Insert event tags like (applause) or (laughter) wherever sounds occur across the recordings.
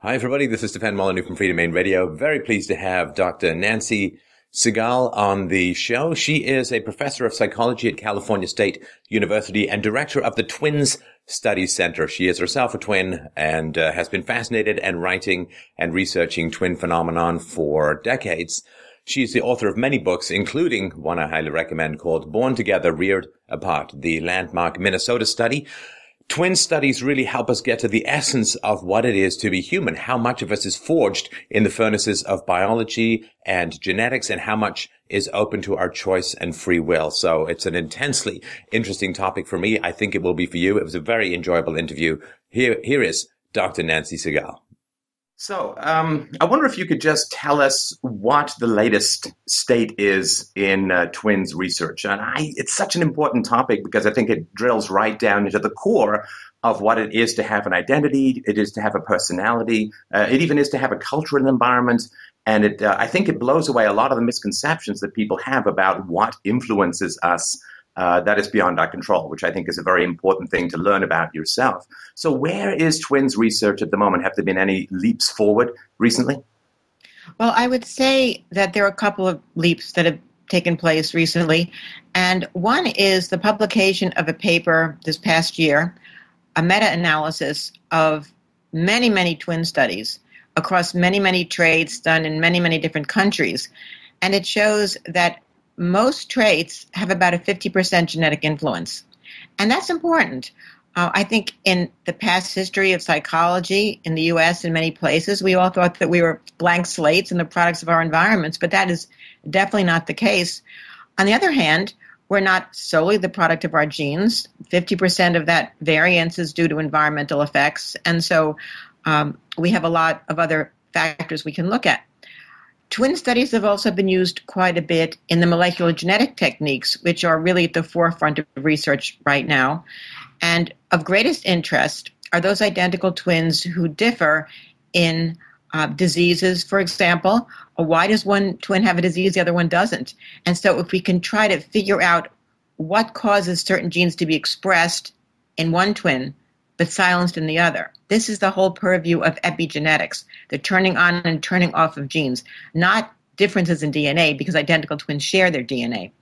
Hi, everybody. This is Stefan Molyneux from Freedomain Radio. Very pleased to have Dr. Nancy Segal on the show. She is a professor of psychology at California State University and director of the Twins Studies Center. She is herself a twin and uh, has been fascinated and writing and researching twin phenomenon for decades. She is the author of many books, including one I highly recommend called Born Together, Reared Apart, the landmark Minnesota study. Twin studies really help us get to the essence of what it is to be human, how much of us is forged in the furnaces of biology and genetics, and how much is open to our choice and free will. So it's an intensely interesting topic for me. I think it will be for you. It was a very enjoyable interview. Here, here is Dr. Nancy Segal. So, um, I wonder if you could just tell us what the latest state is in uh, twins research. And I, it's such an important topic because I think it drills right down into the core of what it is to have an identity, it is to have a personality, uh, it even is to have a cultural environment. And it, uh, I think it blows away a lot of the misconceptions that people have about what influences us uh, that is beyond our control, which I think is a very important thing to learn about yourself. So, where is twins research at the moment? Have there been any leaps forward recently? Well, I would say that there are a couple of leaps that have taken place recently. And one is the publication of a paper this past year, a meta analysis of many, many twin studies across many, many trades done in many, many different countries. And it shows that most traits have about a 50% genetic influence. And that's important. Uh, I think in the past history of psychology in the US and many places, we all thought that we were blank slates and the products of our environments, but that is definitely not the case. On the other hand, we're not solely the product of our genes. 50% of that variance is due to environmental effects. And so um, we have a lot of other factors we can look at. Twin studies have also been used quite a bit in the molecular genetic techniques, which are really at the forefront of research right now. And of greatest interest are those identical twins who differ in uh, diseases, for example. Why does one twin have a disease, the other one doesn't? And so, if we can try to figure out what causes certain genes to be expressed in one twin but silenced in the other. This is the whole purview of epigenetics, the turning on and turning off of genes, not differences in DNA because identical twins share their DNA.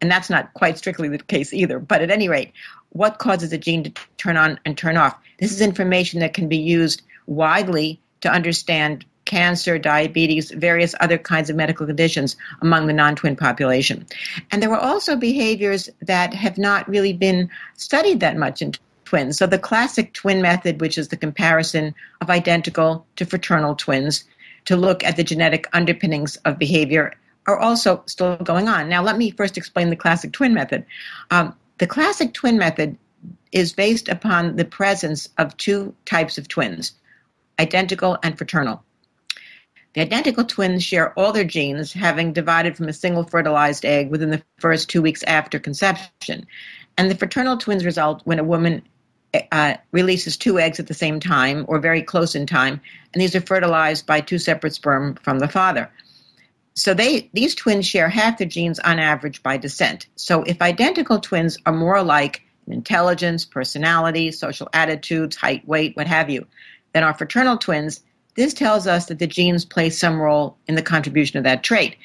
And that's not quite strictly the case either. But at any rate, what causes a gene to turn on and turn off? This is information that can be used widely to understand cancer, diabetes, various other kinds of medical conditions among the non twin population. And there were also behaviors that have not really been studied that much in twins. So the classic twin method, which is the comparison of identical to fraternal twins to look at the genetic underpinnings of behavior, are also still going on. Now, let me first explain the classic twin method. Um, the classic twin method is based upon the presence of two types of twins, identical and fraternal. The identical twins share all their genes, having divided from a single fertilized egg within the first two weeks after conception. And the fraternal twins result when a woman uh, releases two eggs at the same time or very close in time, and these are fertilized by two separate sperm from the father. So they these twins share half their genes on average by descent. So if identical twins are more alike in intelligence, personality, social attitudes, height, weight, what have you, than our fraternal twins, this tells us that the genes play some role in the contribution of that trait.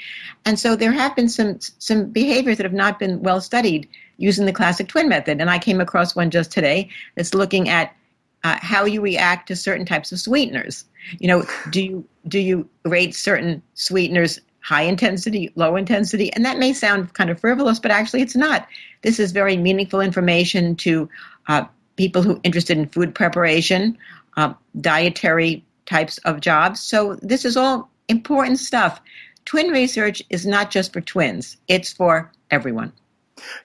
And so there have been some some behaviors that have not been well studied using the classic twin method. And I came across one just today that's looking at uh, how you react to certain types of sweeteners. You know, do you do you rate certain sweeteners high intensity, low intensity? And that may sound kind of frivolous, but actually it's not. This is very meaningful information to uh, people who are interested in food preparation, uh, dietary types of jobs. So this is all important stuff. Twin research is not just for twins; it's for everyone.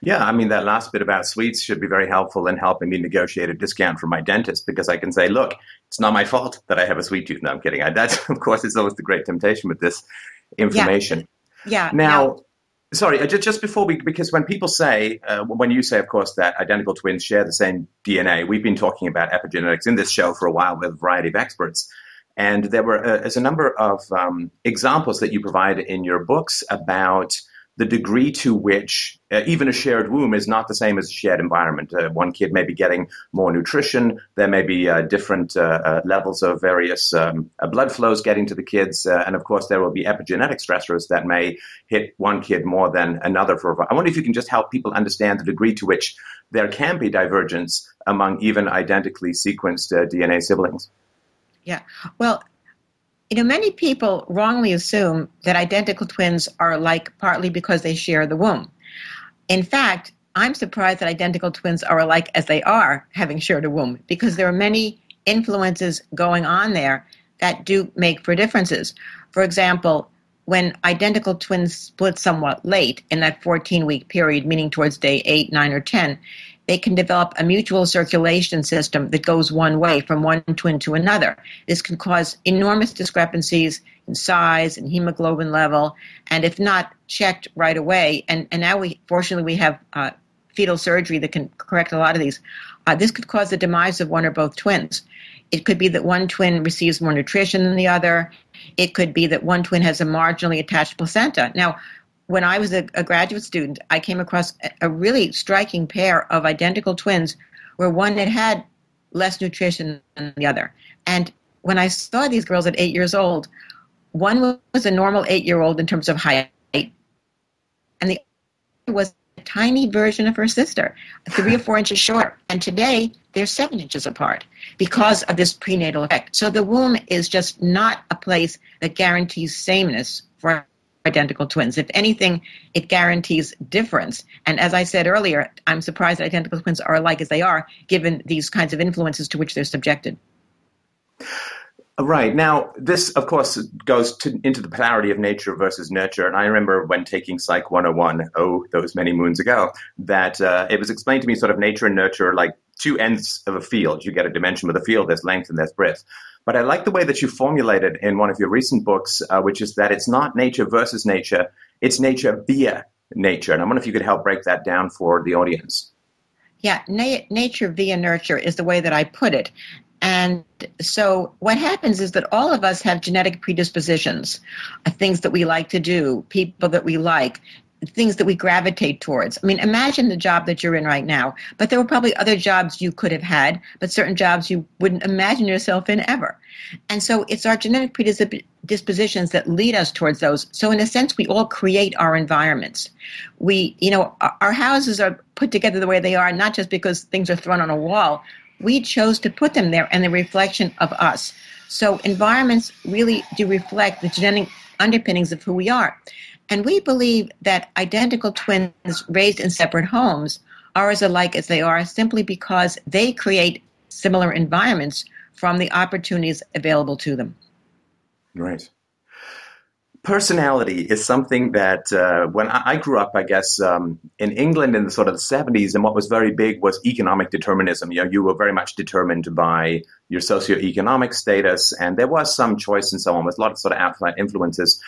Yeah, I mean, that last bit about sweets should be very helpful in helping me negotiate a discount from my dentist because I can say, look, it's not my fault that I have a sweet tooth. No, I'm kidding. I, that's, (laughs) of course, is always the great temptation with this information. Yeah. yeah. Now, sorry, uh, just, just before we, because when people say, uh, when you say, of course, that identical twins share the same DNA, we've been talking about epigenetics in this show for a while with a variety of experts. And there were uh, there's a number of um, examples that you provide in your books about the degree to which uh, even a shared womb is not the same as a shared environment. Uh, one kid may be getting more nutrition. There may be uh, different uh, uh, levels of various um, uh, blood flows getting to the kids. and of course, there will be epigenetic stressors that may hit one kid more than another. For I wonder if you can just help people understand the degree to which there can be divergence among even identically sequenced DNA siblings. Yeah. Well, you know, many people wrongly assume that identical twins are alike partly because they share the womb. In fact, I'm surprised that identical twins are alike as they are, having shared a womb, because there are many influences going on there that do make for differences. For example, when identical twins split somewhat late in that 14 week period, meaning towards day 8, 9, or 10, they can develop a mutual circulation system that goes one way from one twin to another. This can cause enormous discrepancies in size and hemoglobin level, and if not checked right away, and, and now we fortunately we have uh, fetal surgery that can correct a lot of these. Uh, this could cause the demise of one or both twins. It could be that one twin receives more nutrition than the other. It could be that one twin has a marginally attached placenta. Now, when I was a, a graduate student, I came across a, really striking pair of identical twins where one had had less nutrition than the other. And when I saw these girls at eight years old, one was a normal eight year old in terms of height, and the other was a tiny version of her sister, three or four inches shorter. And today, they're seven inches apart because of this prenatal effect. So the womb is just not a place that guarantees sameness for identical twins. If anything, it guarantees difference. And as I said earlier, I'm surprised that identical twins are alike as they are, given these kinds of influences to which they're subjected. Right. Now, this, of course, goes to, into the polarity of nature versus nurture. And I remember when taking Psych 101, oh, those many moons ago, that uh, it was explained to me sort of nature and nurture are like two ends of a field. You get a dimension with a field, there's length and there's breadth. But I like the way that you formulated in one of your recent books, uh, which is that it's not nature versus nature, it's nature via nature. And I wonder if you could help break that down for the audience. Yeah, na- nature via nurture is the way that I put it. And so what happens is that all of us have genetic predispositions, uh, things that we like to do, people that we like, things that we gravitate towards. I mean, imagine the job that you're in right now, but there were probably other jobs you could have had, but certain jobs you wouldn't imagine yourself in ever. And so it's our genetic predispositions that lead us towards those. So in a sense, we all create our environments. We, you know, our houses are put together the way they are, not just because things are thrown on a wall. We chose to put them there and the reflection of us. So environments really do reflect the genetic underpinnings of who we are. And we believe that identical twins raised in separate homes are as alike as they are simply because they create similar environments from the opportunities available to them. Right. Personality is something that uh, when I grew up, I guess, um, in England in the sort of the 70s, and what was very big was economic determinism. You know, you were very much determined by your socioeconomic status, and there was some choice and so on with a lot of sort of outside influences.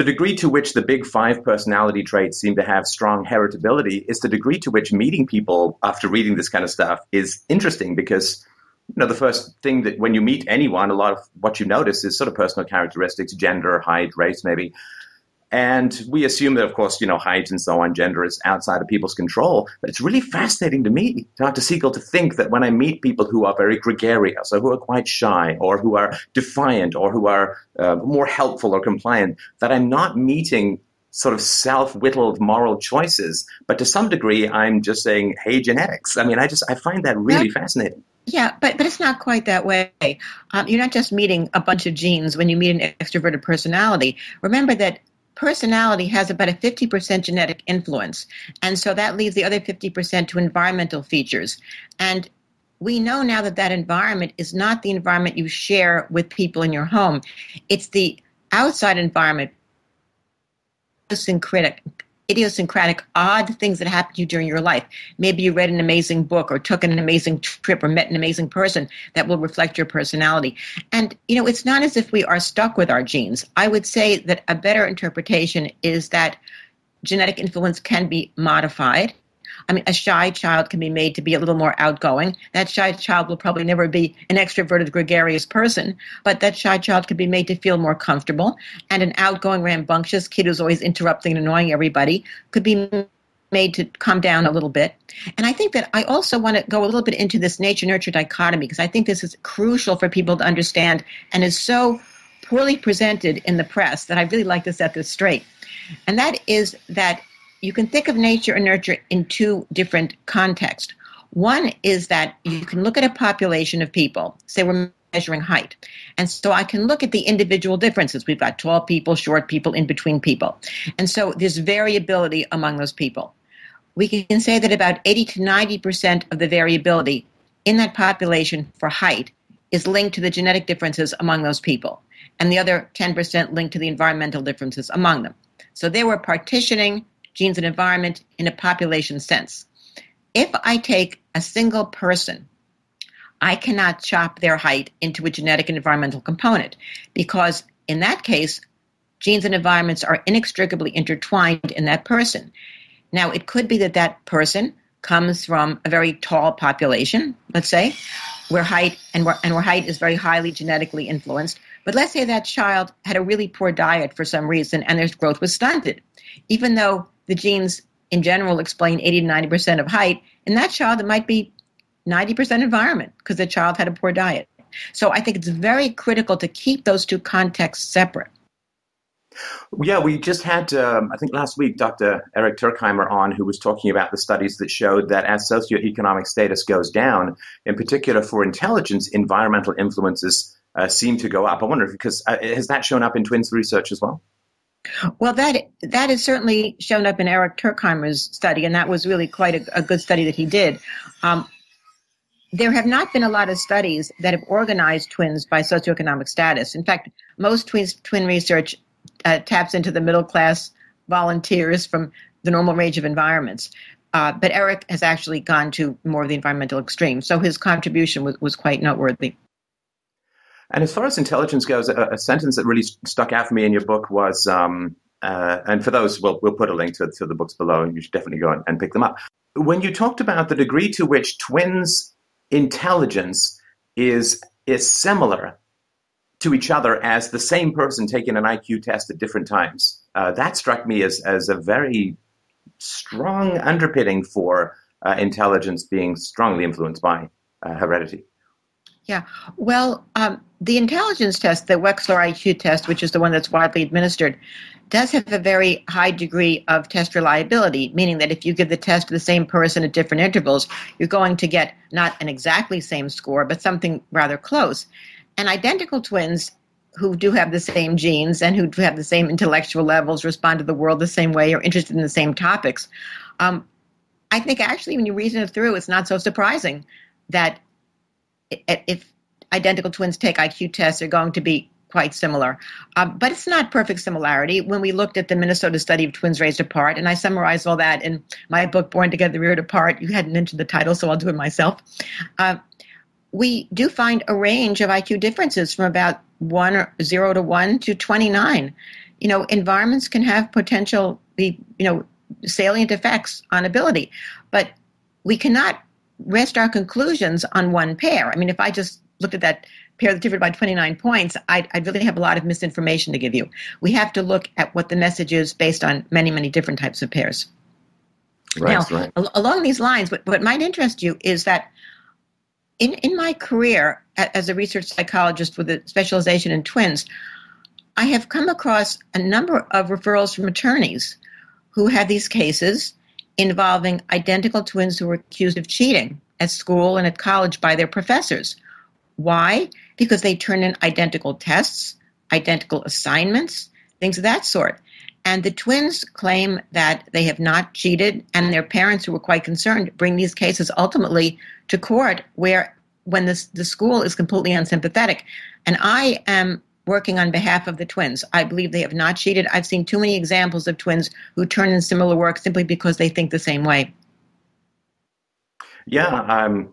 The degree to which the big five personality traits seem to have strong heritability is the degree to which meeting people after reading this kind of stuff is interesting because you know the first thing that when you meet anyone a lot of what you notice is sort of personal characteristics gender height race maybe and we assume that, of course, you know, height and so on, gender is outside of people's control. But it's really fascinating to me, Dr. Segal, to think that when I meet people who are very gregarious or who are quite shy or who are defiant or who are uh, more helpful or compliant, that I'm not meeting sort of self-whittled moral choices, but to some degree, I'm just saying, hey, genetics. I mean, I just, I find that really yeah. fascinating. Yeah, but, but it's not quite that way. Um, you're not just meeting a bunch of genes when you meet an extroverted personality. Remember that personality has about a 50% genetic influence. And so that leaves the other 50% to environmental features. And we know now that that environment is not the environment you share with people in your home. It's the outside environment, idiosyncratic, idiosyncratic, odd things that happen to you during your life. Maybe you read an amazing book or took an amazing trip or met an amazing person that will reflect your personality. And, you know, it's not as if we are stuck with our genes. I would say that a better interpretation is that genetic influence can be modified. I mean, a shy child can be made to be a little more outgoing. That shy child will probably never be an extroverted, gregarious person, but that shy child can be made to feel more comfortable. And an outgoing, rambunctious kid who's always interrupting and annoying everybody could be made to calm down a little bit. And I think that I also want to go a little bit into this nature nurture dichotomy because I think this is crucial for people to understand and is so poorly presented in the press that I really like to set this straight. And that is that you can think of nature and nurture in two different contexts. One is that you can look at a population of people, say we're measuring height. And so I can look at the individual differences. We've got tall people, short people, in between people. And so there's variability among those people we can say that about 80 to 90% of the variability in that population for height is linked to the genetic differences among those people, and the other 10% linked to the environmental differences among them. So they were partitioning genes and environment in a population sense. If I take a single person, I cannot chop their height into a genetic and environmental component because in that case, genes and environments are inextricably intertwined in that person. Now, it could be that that person comes from a very tall population, let's say, where height and where, and where height is very highly genetically influenced. But let's say that child had a really poor diet for some reason and their growth was stunted. Even though the genes in general explain 80 to 90% of height, in that child it might be 90% environment because the child had a poor diet. So I think it's very critical to keep those two contexts separate. Yeah, we just had, um, I think last week, Dr. Eric Turkheimer on, who was talking about the studies that showed that as socioeconomic status goes down, in particular for intelligence, environmental influences uh, seem to go up. I wonder, if, because uh, has that shown up in twins research as well? Well, that that has certainly shown up in Eric Turkheimer's study, and that was really quite a, a good study that he did. Um, there have not been a lot of studies that have organized twins by socioeconomic status. In fact, most twins, twin research uh, taps into the middle class volunteers from the normal range of environments. Uh, but Eric has actually gone to more of the environmental extreme, so his contribution was, was quite noteworthy. And as far as intelligence goes, a, a, sentence that really stuck out for me in your book was, um, uh, and for those, we'll, we'll put a link to, to the books below, and you should definitely go and, and pick them up. When you talked about the degree to which twins' intelligence is is similar to each other as the same person taking an IQ test at different times. Uh, that struck me as, as a very strong underpinning for uh, intelligence being strongly influenced by uh, heredity. Yeah, well, um, the intelligence test, the Wechsler IQ test, which is the one that's widely administered, does have a very high degree of test reliability, meaning that if you give the test to the same person at different intervals, you're going to get not an exactly same score, but something rather close. And identical twins who do have the same genes and who do have the same intellectual levels, respond to the world the same way, are interested in the same topics. Um, I think actually, when you reason it through, it's not so surprising that if identical twins take IQ tests, they're going to be quite similar. Um, but it's not perfect similarity. When we looked at the Minnesota study of twins raised apart, and I summarized all that in my book, Born Together, Reared Apart, you hadn't mentioned the title, so I'll do it myself. Uh, we do find a range of IQ differences from about one or zero to one to 29. You know, environments can have potential, you know, salient effects on ability, but we cannot rest our conclusions on one pair. I mean, if I just looked at that pair that differed by 29 points, I'd, I'd, really have a lot of misinformation to give you. We have to look at what the message is based on many, many different types of pairs. Right, now, right. along these lines, what, what might interest you is that in, in my career as a research psychologist with a specialization in twins, I have come across a number of referrals from attorneys who have these cases involving identical twins who were accused of cheating at school and at college by their professors. Why? Because they turn in identical tests, identical assignments, things of that sort. And the twins claim that they have not cheated, and their parents, who were quite concerned, bring these cases ultimately to court where when the, the school is completely unsympathetic. And I am working on behalf of the twins. I believe they have not cheated. I've seen too many examples of twins who turn in similar work simply because they think the same way. Yeah, um,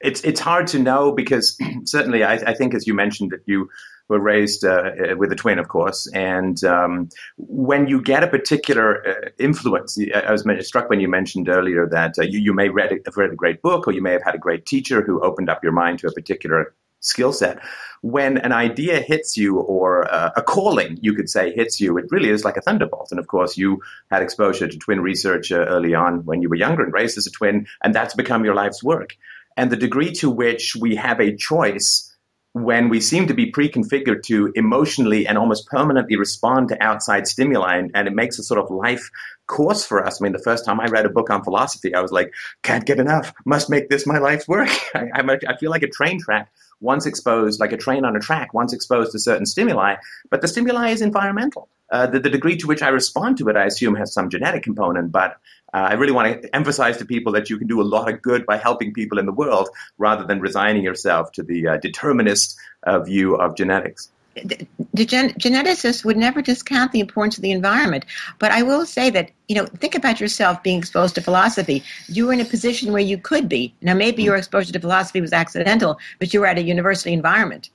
it's it's hard to know because (clears throat) certainly I, I, think, as you mentioned, that you were raised uh, with a twin, of course. And um, when you get a particular uh, influence, I was struck when you mentioned earlier that uh, you, you, may read, have read a great book or you may have had a great teacher who opened up your mind to a particular skill set. When an idea hits you or uh, a calling, you could say, hits you, it really is like a thunderbolt. And of course, you had exposure to twin research uh, early on when you were younger and raised as a twin, and that's become your life's work. And the degree to which we have a choice when we seem to be pre-configured to emotionally and almost permanently respond to outside stimuli and, and, it makes a sort of life course for us. I mean, the first time I read a book on philosophy, I was like, can't get enough, must make this my life's work. (laughs) I, I feel like a train track once exposed, like a train on a track, once exposed to certain stimuli, but the stimuli is environmental. Uh, the, the, degree to which I respond to it, I assume, has some genetic component, but uh, I really want to emphasize to people that you can do a lot of good by helping people in the world rather than resigning yourself to the uh, determinist uh, view of genetics the gen- geneticists would never discount the importance of the environment. But I will say that, you know, think about yourself being exposed to philosophy. You were in a position where you could be. Now, maybe your exposure to philosophy was accidental, but you were at a university environment.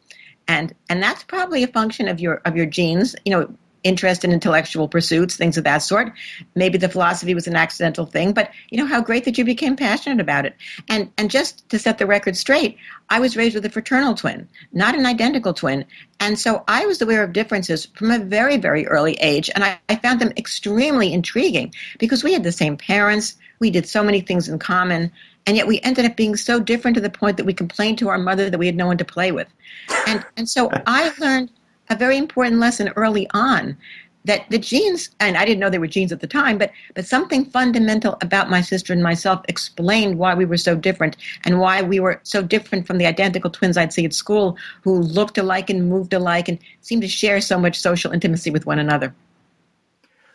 And, and that's probably a function of your, of your genes. You know, interest in intellectual pursuits, things of that sort. Maybe the philosophy was an accidental thing, but you know how great that you became passionate about it. And and just to set the record straight, I was raised with a fraternal twin, not an identical twin, and so I was aware of differences from a very very early age, and I, I found them extremely intriguing because we had the same parents, we did so many things in common. And yet we ended up being so different to the point that we complained to our mother that we had no one to play with. And and so (laughs) I learned a very important lesson early on that the genes and i didn't know they were genes at the time but but something fundamental about my sister and myself explained why we were so different and why we were so different from the identical twins i'd see at school who looked alike and moved alike and seemed to share so much social intimacy with one another.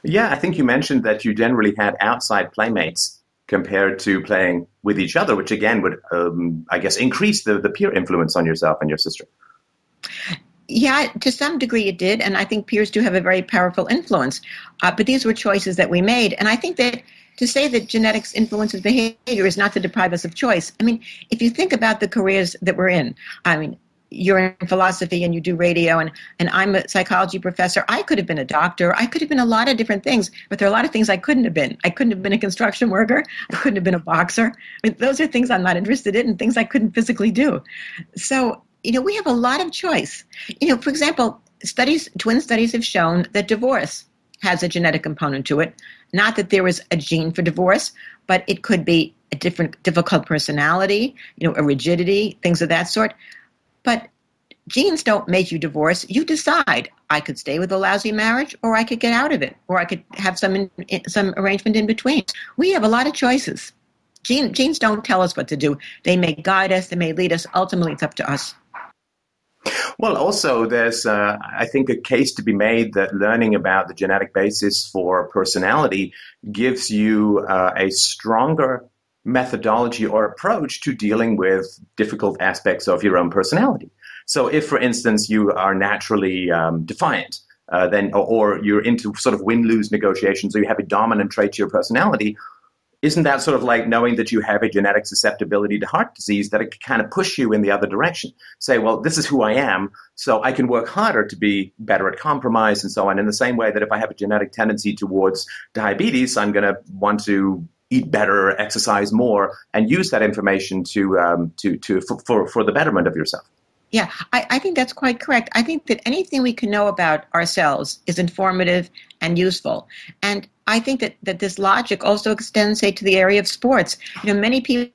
Yeah i think you mentioned that you generally had outside playmates compared to playing with each other which again would um, i guess increase the, the peer influence on yourself and your sister yeah, to some degree it did, and I think peers do have a very powerful influence. Uh, but these were choices that we made, and I think that to say that genetics influences behavior is not to deprive us of choice. I mean, if you think about the careers that we're in, I mean, you're in philosophy and you do radio, and, and I'm a psychology professor. I could have been a doctor. I could have been a lot of different things, but there are a lot of things I couldn't have been. I couldn't have been a construction worker. I couldn't have been a boxer. I mean, those are things I'm not interested in and things I couldn't physically do. So you know, we have a lot of choice. You know, for example, studies, twin studies have shown that divorce has a genetic component to it. Not that there is a gene for divorce, but it could be a different, difficult personality, you know, a rigidity, things of that sort. But genes don't make you divorce. You decide. I could stay with a lousy marriage, or I could get out of it, or I could have some some arrangement in between. We have a lot of choices. Gene, genes don't tell us what to do. They may guide us. They may lead us. Ultimately, it's up to us. Well, also, there's, uh, I think, a case to be made that learning about the genetic basis for personality gives you uh, a stronger methodology or approach to dealing with difficult aspects of your own personality. So, if, for instance, you are naturally um, defiant, uh, then, or, or you're into sort of win lose negotiations, or you have a dominant trait to your personality, isn't that sort of like knowing that you have a genetic susceptibility to heart disease that it can kind of push you in the other direction? Say, well, this is who I am, so I can work harder to be better at compromise and so on. In the same way that if I have a genetic tendency towards diabetes, I'm going to want to eat better, exercise more, and use that information to um, to to for, for the betterment of yourself. Yeah, I, I, think that's quite correct. I think that anything we can know about ourselves is informative and useful. And I think that, that this logic also extends, say, to the area of sports. You know, many people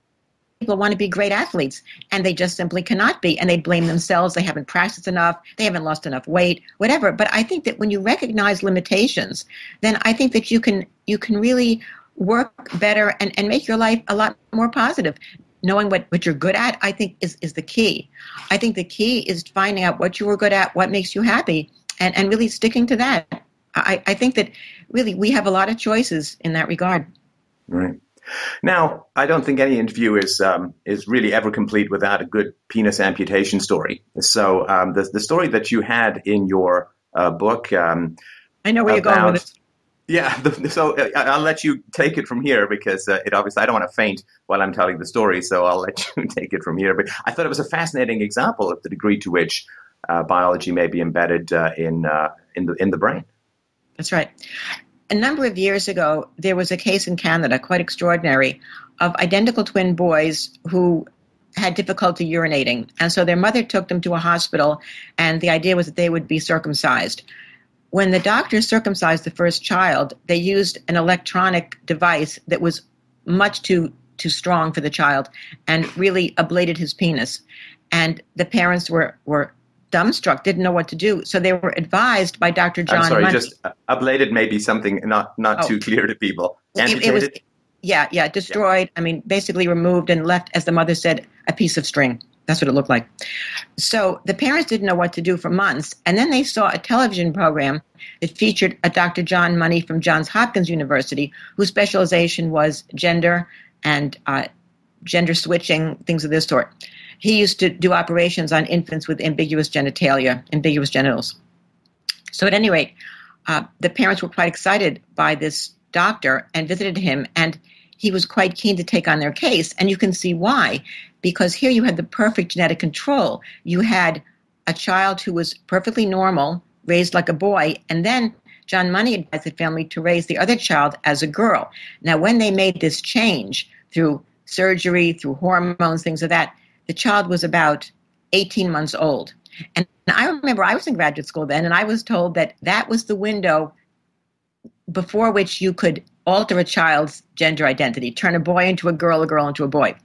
people want to be great athletes and they just simply cannot be and they blame themselves they haven't practiced enough they haven't lost enough weight whatever but i think that when you recognize limitations then i think that you can you can really work better and, and make your life a lot more positive knowing what, what you're good at, I think is, is the key. I think the key is finding out what you are good at, what makes you happy, and, and really sticking to that. I, I think that really we have a lot of choices in that regard. Right. Now, I don't think any interview is um, is really ever complete without a good penis amputation story. So um, the the story that you had in your uh, book. Um, I know where about, you're going with it. Yeah, (laughs) the, so uh, I'll let you take it from here because uh, it obviously I don't want to faint while I'm telling the story, so I'll let you (laughs) take it from here. But I thought it was a fascinating example of the degree to which uh, biology may be embedded uh, in uh, in the in the brain. That's right. A number of years ago, there was a case in Canada, quite extraordinary, of identical twin boys who had difficulty urinating. And so their mother took them to a hospital, and the idea was that they would be circumcised. When the doctors circumcised the first child, they used an electronic device that was much too too strong for the child and really ablated his penis. And the parents were, were dumbstruck, didn't know what to do. So they were advised by Dr. John. I'm sorry, Money. just uh, ablated may be something not not Oh. too clear to people. It- it was yeah yeah destroyed i mean basically removed and left as the mother said a piece of string that's what it looked like so the parents didn't know what to do for months and then they saw a television program that featured a dr john money from johns hopkins university whose specialization was gender and uh, gender switching things of this sort he used to do operations on infants with ambiguous genitalia ambiguous genitals so at any rate uh, the parents were quite excited by this doctor and visited him, and he was quite keen to take on their case. And you can see why, because here you had the perfect genetic control. You had a child who was perfectly normal, raised like a boy, and then John Money advised the family to raise the other child as a girl. Now, when they made this change through surgery, through hormones, things of that, the child was about 18 months old. And I remember I was in graduate school then, and I was told that that was the window before which you could alter a child's gender identity, turn a boy into a girl, a girl into a boy.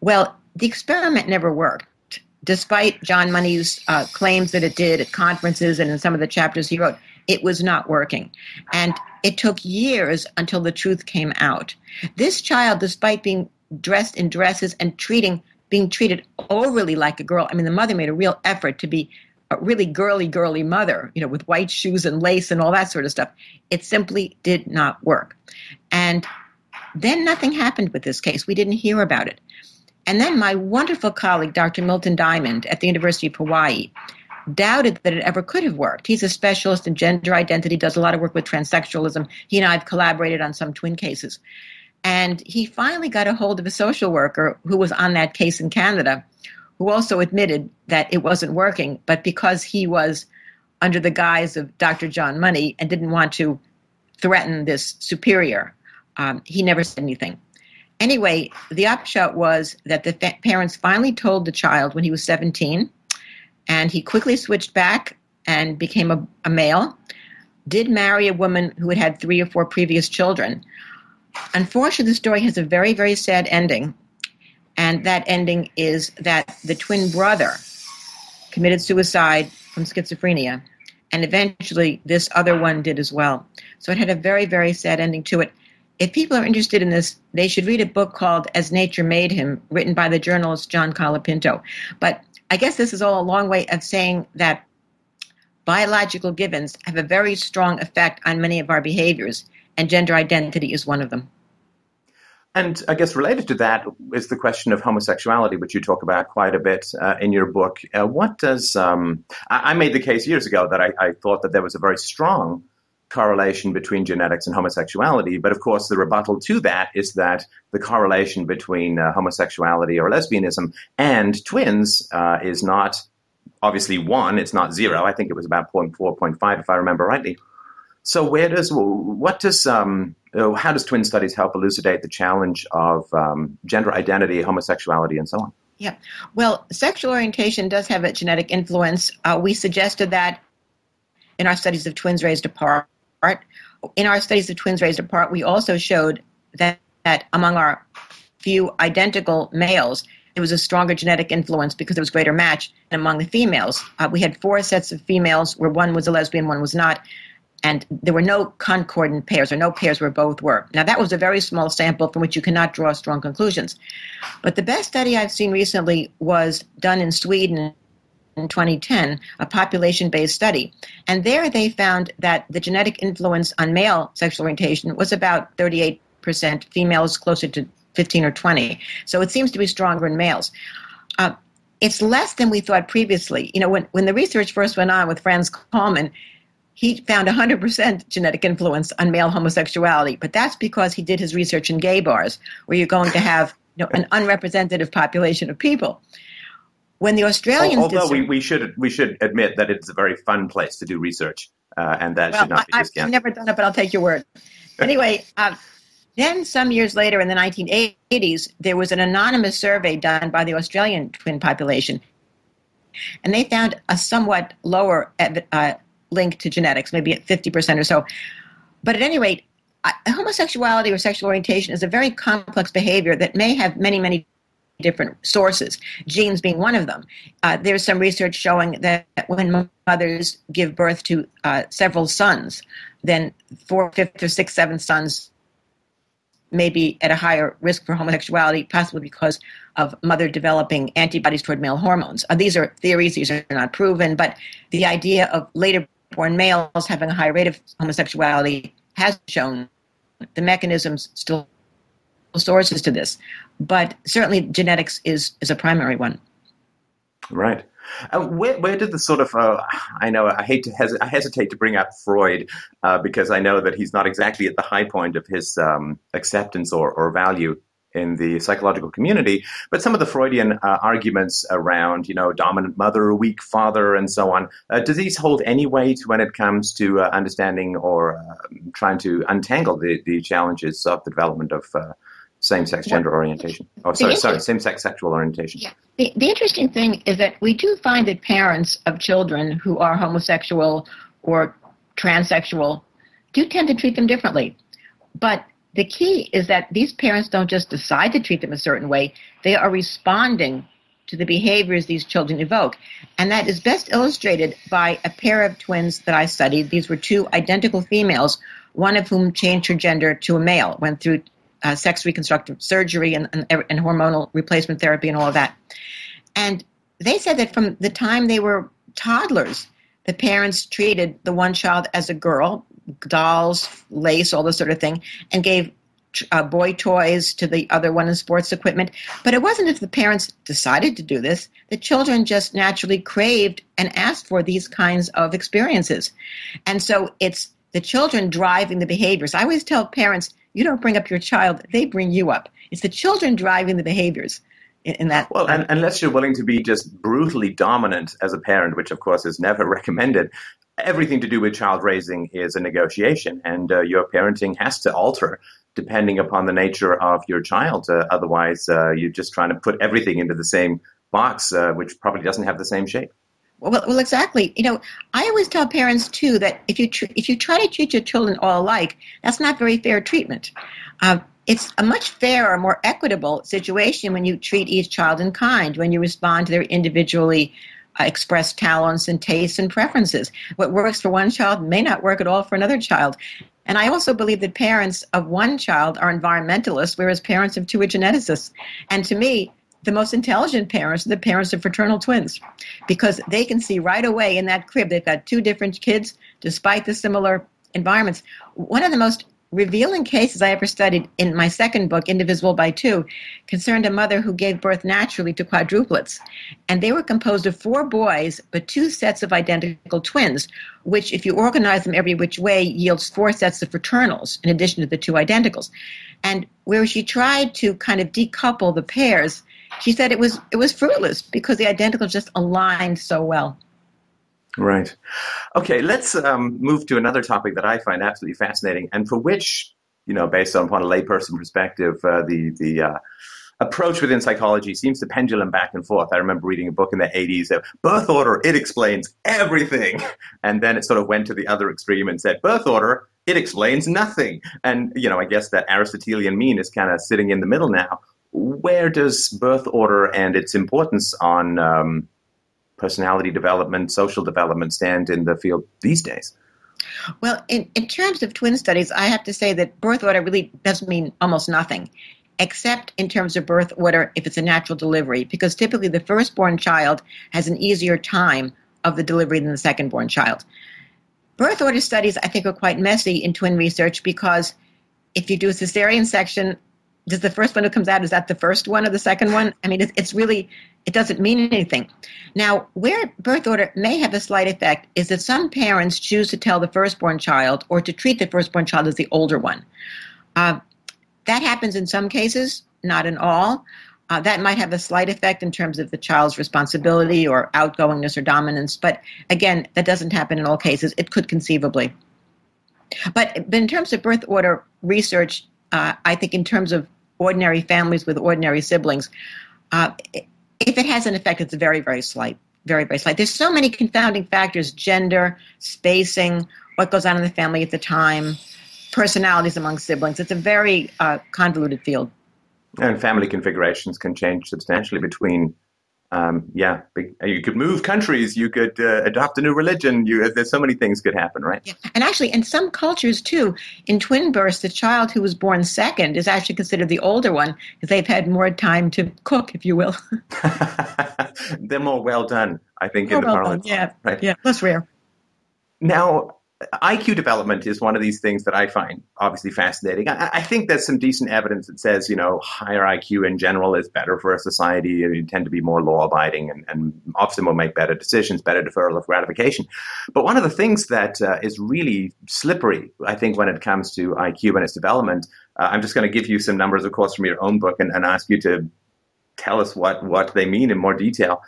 Well, the experiment never worked, despite John Money's uh, claims that it did at conferences and in some of the chapters he wrote. It was not working. And it took years until the truth came out. This child, despite being dressed in dresses and treating being treated overly like a girl. I mean, the mother made a real effort to be a really girly, girly mother, you know, with white shoes and lace and all that sort of stuff. It simply did not work. And then nothing happened with this case. We didn't hear about it. And then my wonderful colleague, Dr. Milton Diamond at the University of Hawaii, doubted that it ever could have worked. He's a specialist in gender identity, does a lot of work with transsexualism. He and I have collaborated on some twin cases. And he finally got a hold of a social worker who was on that case in Canada, who also admitted that it wasn't working, but because he was under the guise of Dr. John Money and didn't want to threaten this superior, um, he never said anything. Anyway, the upshot was that the fa- parents finally told the child when he was 17, and he quickly switched back and became a, a male, did marry a woman who had had three or four previous children. Unfortunately, the story has a very, very sad ending. And that ending is that the twin brother committed suicide from schizophrenia. And eventually, this other one did as well. So it had a very, very sad ending to it. If people are interested in this, they should read a book called As Nature Made Him, written by the journalist John Colapinto. But I guess this is all a long way of saying that biological givens have a very strong effect on many of our behaviors, and gender identity is one of them. And I guess related to that is the question of homosexuality, which you talk about quite a bit uh, in your book. Uh, what does um, I, I, made the case years ago that I, I, thought that there was a very strong correlation between genetics and homosexuality, but of course the rebuttal to that is that the correlation between uh, homosexuality or lesbianism and twins uh, is not obviously one. It's not zero. I think it was about 0.4, 0.5, if I remember rightly. So where does what does um, how does twin studies help elucidate the challenge of um, gender identity, homosexuality, and so on? Yeah, well, sexual orientation does have a genetic influence. Uh, we suggested that in our studies of twins raised apart. In our studies of twins raised apart, we also showed that, that among our few identical males, there was a stronger genetic influence because there was greater match among the females. Uh, we had four sets of females where one was a lesbian, one was not and there were no concordant pairs or no pairs where both were. Now, that was a very small sample from which you cannot draw strong conclusions. But the best study I've seen recently was done in Sweden in 2010, a population based study. And there they found that the genetic influence on male sexual orientation was about 38%, females closer to 15 or 20. So it seems to be stronger in males. Uh, it's less than we thought previously. You know, when, when the research first went on with Franz Kallmann, he found 100% genetic influence on male homosexuality, but that's because he did his research in gay bars, where you're going to have you know, an unrepresentative population of people. when the Australians, although we, we should we should admit that it's a very fun place to do research, uh, and that well, should not be discounted. I've never done it, but I'll take your word. (laughs) anyway, uh, then some years later, in the 1980s, there was an anonymous survey done by the Australian twin population, and they found a somewhat lower uh, link to genetics, maybe at 50% or so. But at any rate, homosexuality or sexual orientation is a very complex behavior that may have many, many different sources, genes being one of them. Uh, there's some research showing that when mothers give birth to uh, several sons, then four, fifth, or sixth, seventh sons may be at a higher risk for homosexuality, possibly because of mother developing antibodies toward male hormones. Uh, these are theories, these are not proven, but the idea of later born males having a higher rate of homosexuality has shown the mechanisms still sources to this, but certainly genetics is is a primary one. Right. Uh, where, where did the sort of uh, I know I hate to I hesitate to bring up Freud uh, because I know that he's not exactly at the high point of his um, acceptance or, or value in the psychological community, but some of the Freudian uh, arguments around, you know, dominant mother, weak father, and so on, uh, do these hold any weight when it comes to uh, understanding or uh, trying to untangle the, the challenges of the development of uh, same-sex gender orientation? Oh, sorry, sorry, same-sex sexual orientation. Yeah. The, the interesting thing is that we do find that parents of children who are homosexual or transsexual do tend to treat them differently. But the key is that these parents don't just decide to treat them a certain way, they are responding to the behaviors these children evoke. And that is best illustrated by a pair of twins that I studied. These were two identical females, one of whom changed her gender to a male, went through uh, sex reconstructive surgery and, and, and hormonal replacement therapy and all of that. And they said that from the time they were toddlers, the parents treated the one child as a girl, dolls, lace, all this sort of thing, and gave uh, boy toys to the other one in sports equipment. But it wasn't if the parents decided to do this. The children just naturally craved and asked for these kinds of experiences. And so it's the children driving the behaviors. I always tell parents, you don't bring up your child, they bring you up. It's the children driving the behaviors in, in that. Well, and, unless you're willing to be just brutally dominant as a parent, which of course is never (laughs) recommended, everything to do with child raising is a negotiation, and uh, your parenting has to alter depending upon the nature of your child. Uh, otherwise, uh, you're just trying to put everything into the same box, uh, which probably doesn't have the same shape. Well, well, exactly. You know, I always tell parents too that if you tr- if you try to treat your children all alike, that's not very fair treatment. Uh, it's a much fairer, more equitable situation when you treat each child in kind, when you respond to their individually express talents and tastes and preferences. What works for one child may not work at all for another child. And I also believe that parents of one child are environmentalists, whereas parents of two are geneticists. And to me, the most intelligent parents are the parents of fraternal twins because they can see right away in that crib they've got two different kids despite the similar environments. One of the most revealing cases I ever studied in my second book, Indivisible by Two, concerned a mother who gave birth naturally to quadruplets. And they were composed of four boys, but two sets of identical twins, which, if you organize them every which way, yields four sets of fraternals in addition to the two identicals. And where she tried to kind of decouple the pairs, she said it was it was fruitless because the identicals just aligned so well. Right. Okay, let's um, move to another topic that I find absolutely fascinating, and for which, you know, based upon a layperson perspective, uh, the the uh, approach within psychology seems to pendulum back and forth. I remember reading a book in the 80s that birth order, it explains everything. (laughs) And then it sort of went to the other extreme and said, birth order, it explains nothing. And, you know, I guess that Aristotelian mean is kind of sitting in the middle now. Where does birth order and its importance on um, personality development, social development stand in the field these days? Well, in, in terms of twin studies, I have to say that birth order really does mean almost nothing, except in terms of birth order if it's a natural delivery, because typically the firstborn child has an easier time of the delivery than the secondborn child. Birth order studies, I think, are quite messy in twin research because if you do a cesarean section, does the first one who comes out is that the first one or the second one i mean it's really it doesn't mean anything now where birth order may have a slight effect is that some parents choose to tell the firstborn child or to treat the firstborn child as the older one uh, that happens in some cases not in all Uh, that might have a slight effect in terms of the child's responsibility or outgoingness or dominance, but again, that doesn't happen in all cases. It could conceivably. But, but in terms of birth order research, uh, I think in terms of ordinary families with ordinary siblings, uh, if it has an effect, it's very, very slight. Very, very slight. There's so many confounding factors gender, spacing, what goes on in the family at the time, personalities among siblings. It's a very uh, convoluted field. And family configurations can change substantially between um, yeah, you could move countries, you could uh, adopt a new religion. You, there's so many things could happen, right? Yeah. And actually, in some cultures too, in twin births, the child who was born second is actually considered the older one because they've had more time to cook, if you will. (laughs) (laughs) They're more well done, I think, more in the well parlance. Yeah, right. Yeah, less rare. Now, IQ development is one of these things that I find obviously fascinating. I, I, think there's some decent evidence that says, you know, higher IQ in general is better for a society. You tend to be more law abiding and, and often will make better decisions, better deferral of gratification. But one of the things that uh, is really slippery, I think, when it comes to IQ and its development, uh, I'm just going to give you some numbers, of course, from your own book and, and ask you to tell us what, what they mean in more detail.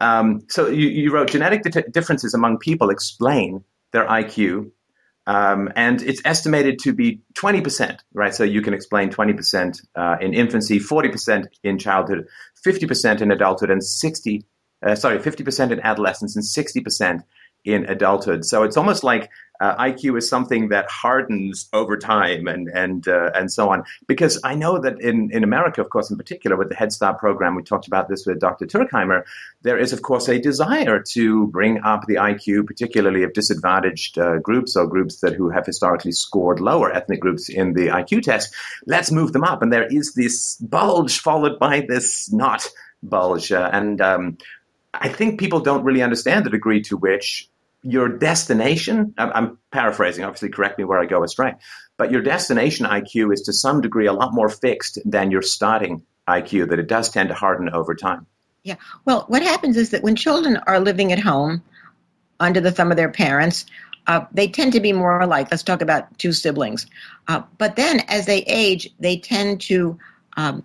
Um, so you, you wrote genetic di- differences among people explain their IQ. Um, and it's estimated to be 20%, right? So you can explain 20% uh, in infancy, 40% in childhood, 50% in adulthood, and 60, uh, sorry, 50% in adolescence, and 60% in adulthood. So it's almost like uh, IQ is something that hardens over time and and uh, and so on. Because I know that in, in America, of course, in particular with the Head Start program, we talked about this with Dr. Turkheimer. There is, of course, a desire to bring up the IQ, particularly of disadvantaged uh, groups or groups that who have historically scored lower ethnic groups in the IQ test. Let's move them up, and there is this bulge followed by this not bulge, uh, and um, I think people don't really understand the degree to which your destination, I'm paraphrasing, obviously, correct me where I go astray, but your destination IQ is to some degree a lot more fixed than your starting IQ, that it does tend to harden over time. Yeah. Well, what happens is that when children are living at home under the thumb of their parents, uh, they tend to be more alike. Let's talk about two siblings. Uh, but then as they age, they tend to um,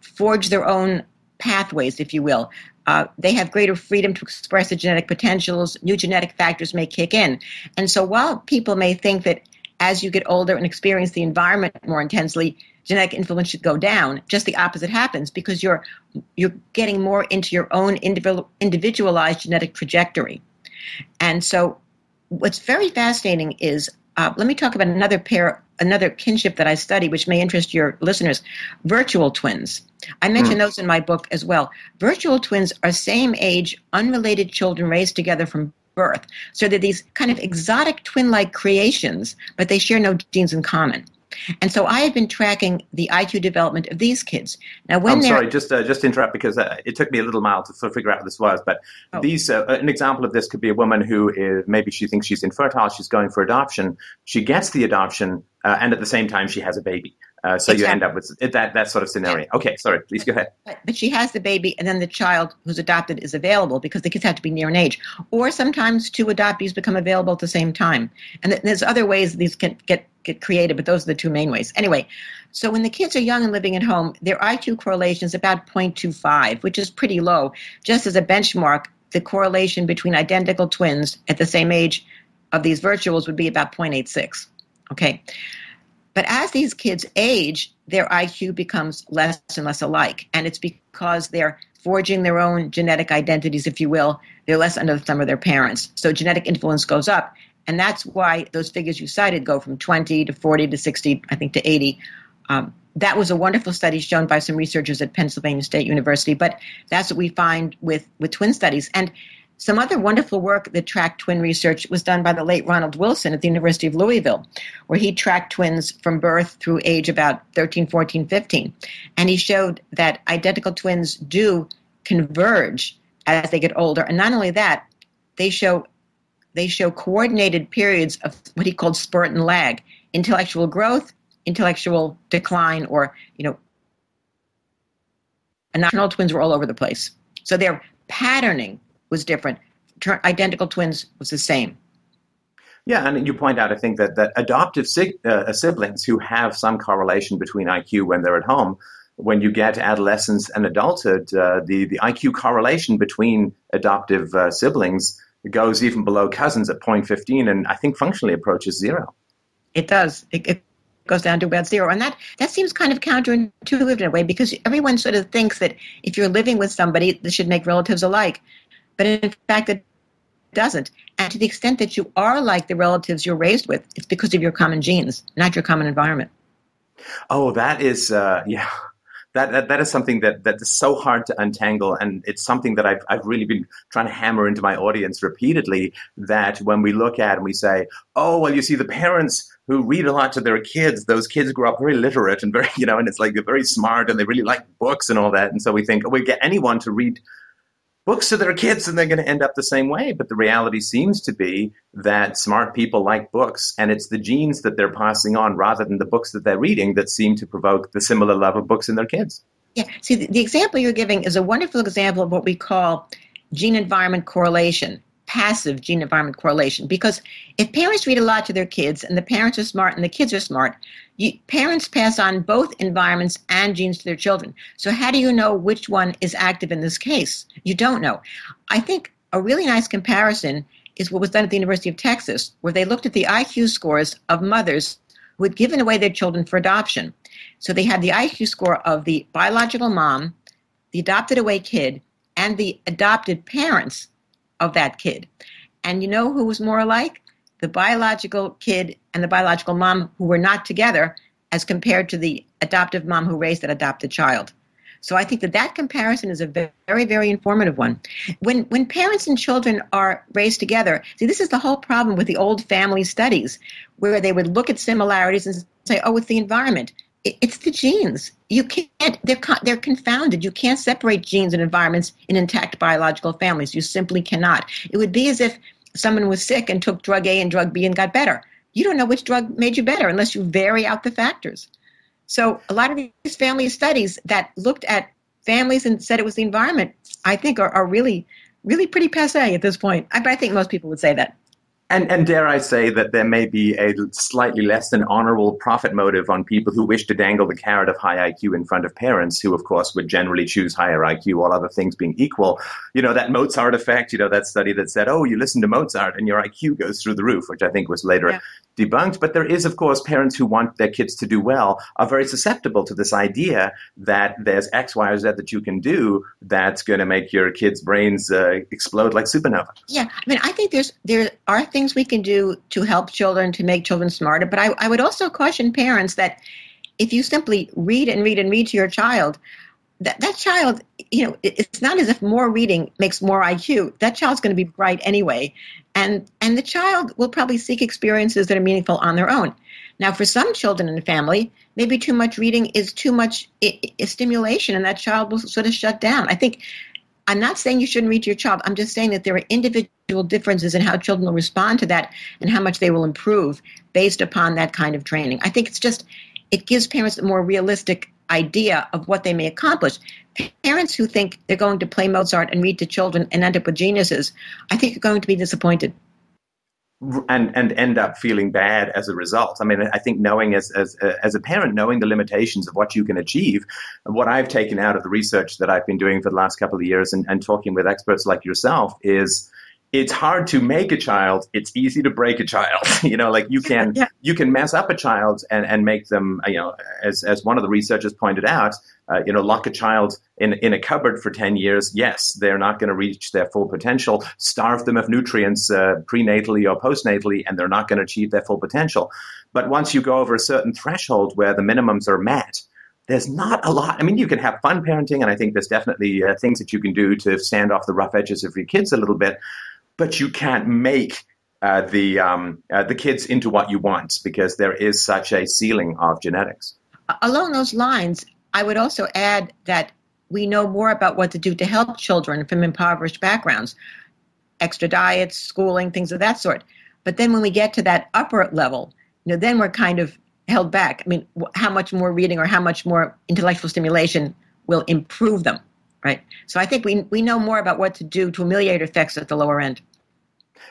forge their own pathways, if you will. Uh, they have greater freedom to express their genetic potentials. New genetic factors may kick in. And so while people may think that as you get older and experience the environment more intensely, genetic influence should go down, just the opposite happens because you're you're getting more into your own individual, individualized genetic trajectory. And so what's very fascinating is uh, let me talk about another pair, another kinship that I study, which may interest your listeners virtual twins. I mention mm. those in my book as well. Virtual twins are same age, unrelated children raised together from birth. So they're these kind of exotic twin like creations, but they share no genes in common. And so I have been tracking the IQ development of these kids. Now, when I'm sorry, just uh, just interrupt because uh, it took me a little while to sort of figure out what this was. But oh. these, uh, an example of this could be a woman who is maybe she thinks she's infertile, she's going for adoption. She gets the adoption, uh, and at the same time she has a baby. Uh, so exactly. you end up with that that sort of scenario. Okay, sorry, please go ahead. But, but, she has the baby, and then the child who's adopted is available because the kids have to be near an age. Or sometimes two adoptees become available at the same time. And there's other ways these can get get created, but those are the two main ways. Anyway, so when the kids are young and living at home, their IQ correlation is about 0.25, which is pretty low. Just as a benchmark, the correlation between identical twins at the same age of these virtuals would be about 0.86. Okay. But as these kids age, their IQ becomes less and less alike. And it's because they're forging their own genetic identities, if you will. They're less under the thumb of their parents. So genetic influence goes up. And that's why those figures you cited go from 20 to 40 to 60, I think to 80. Um, that was a wonderful study shown by some researchers at Pennsylvania State University, but that's what we find with, with twin studies. And some other wonderful work that tracked twin research was done by the late Ronald Wilson at the University of Louisville, where he tracked twins from birth through age about 13, 14, 15. And he showed that identical twins do converge as they get older. And not only that, they show they show coordinated periods of what he called spurt and lag, intellectual growth, intellectual decline, or, you know, and fraternal twins were all over the place. So their patterning was different. Identical twins was the same. Yeah, and you point out, I think, that, that adoptive sig- uh, siblings who have some correlation between IQ when they're at home when you get adolescence and adulthood, uh, the, the IQ correlation between adoptive uh, siblings goes even below cousins at 0.15 and I think functionally approaches zero. It does. It, it goes down to about zero. And that, that seems kind of counterintuitive in a way because everyone sort of thinks that if you're living with somebody, this should make relatives alike. But in fact, it doesn't. And to the extent that you are like the relatives you're raised with, it's because of your common genes, not your common environment. Oh, that is, uh, yeah. That, that, that is something that, that is so hard to untangle. And it's something that I've, I've really been trying to hammer into my audience repeatedly that when we look at and we say, oh, well, you see, the parents who read a lot to their kids, those kids grow up very literate and very, (laughs) you know, and it's like they're very smart and they really like books and all that. And so we think, oh, we get anyone to read books to their kids and they're going to end up the same way. But the reality seems to be that smart people like books and it's the genes that they're passing on rather than the books that they're reading that seem to provoke the similar love of books in their kids. Yeah. See, the, the example you're giving is a wonderful example of what we call gene environment correlation passive gene environment correlation. Because if parents read a lot to their kids and the parents are smart and the kids are smart you, parents pass on both environments and genes to their children. So how do you know which one is active in this case? You don't know. I think a really nice comparison is what was done at the university of texas where they looked at the iq scores of mothers who had given away their children for adoption. So they had the iq score of the biological mom the adopted away kid and the adopted parents of that kid. And you know who was more alike? The biological kid and the biological mom who were not together as compared to the adoptive mom who raised that adopted child. So I think that that comparison is a very, very informative one. When when parents and children are raised together, see, this is the whole problem with the old family studies, where they would look at similarities and say, "Oh, it's the environment." It's the genes. You can't. They're they're confounded. You can't separate genes and environments in intact biological families. You simply cannot. It would be as if someone was sick and took drug A and drug B and got better. You don't know which drug made you better unless you vary out the factors. So a lot of these family studies that looked at families and said it was the environment, I think, are, are really, really pretty passe at this point. I, I think most people would say that. And, and dare I say that there may be a slightly less than honorable profit motive on people who wish to dangle the carrot of high IQ in front of parents, who, of course, would generally choose higher IQ, all other things being equal. You know, that Mozart effect, you know, that study that said, oh, you listen to Mozart and your IQ goes through the roof, which I think was later yeah debunked. But there is, of course, parents who want their kids to do well are very susceptible to this idea that there's X, Y, or Z that you can do that's going to make your kids' brains uh, explode like supernova. Yeah, I mean, I think there's there are things we can do to help children to make children smarter. But I, I would also caution parents that if you simply read and read and read to your child, that, that child, you know, it's not as if more reading makes more IQ. That child's going to be bright anyway. And and the child will probably seek experiences that are meaningful on their own. Now for some children in the family maybe too much reading is too much I- I stimulation and that child will sort of shut down. I think i'm not saying you shouldn't read to your child. I'm just saying that there are individual differences in how children will respond to that and how much they will improve based upon that kind of training. I think it's just it gives parents a more realistic idea of what they may accomplish. Parents who think they're going to play Mozart and read to children and end up with geniuses, I think are going to be disappointed. And and end up feeling bad as a result. I mean, I think knowing as as uh, as a parent, knowing the limitations of what you can achieve, what I've taken out of the research that I've been doing for the last couple of years and, and talking with experts like yourself is it's hard to make a child. It's easy to break a child. (laughs) You know like you can yeah. you can mess up a child and, and make them you know as, as one of the researchers pointed out uh, you know lock a child in, in a cupboard for 10 years. Yes they're not going to reach their full potential. Starve them of nutrients uh, prenatally or postnatally and they're not going to achieve their full potential. But once you go over a certain threshold where the minimums are met there's not a lot. I mean, you can have fun parenting, and I think there's definitely uh, things that you can do to stand off the rough edges of your kids a little bit but you can't make uh, the um, uh, the kids into what you want because there is such a ceiling of genetics. Along those lines, I would also add that we know more about what to do to help children from impoverished backgrounds, extra diets, schooling, things of that sort. But then when we get to that upper level, you know, then we're kind of held back. I mean, how much more reading or how much more intellectual stimulation will improve them? Right? So I think we, we know more about what to do to ameliorate effects at the lower end.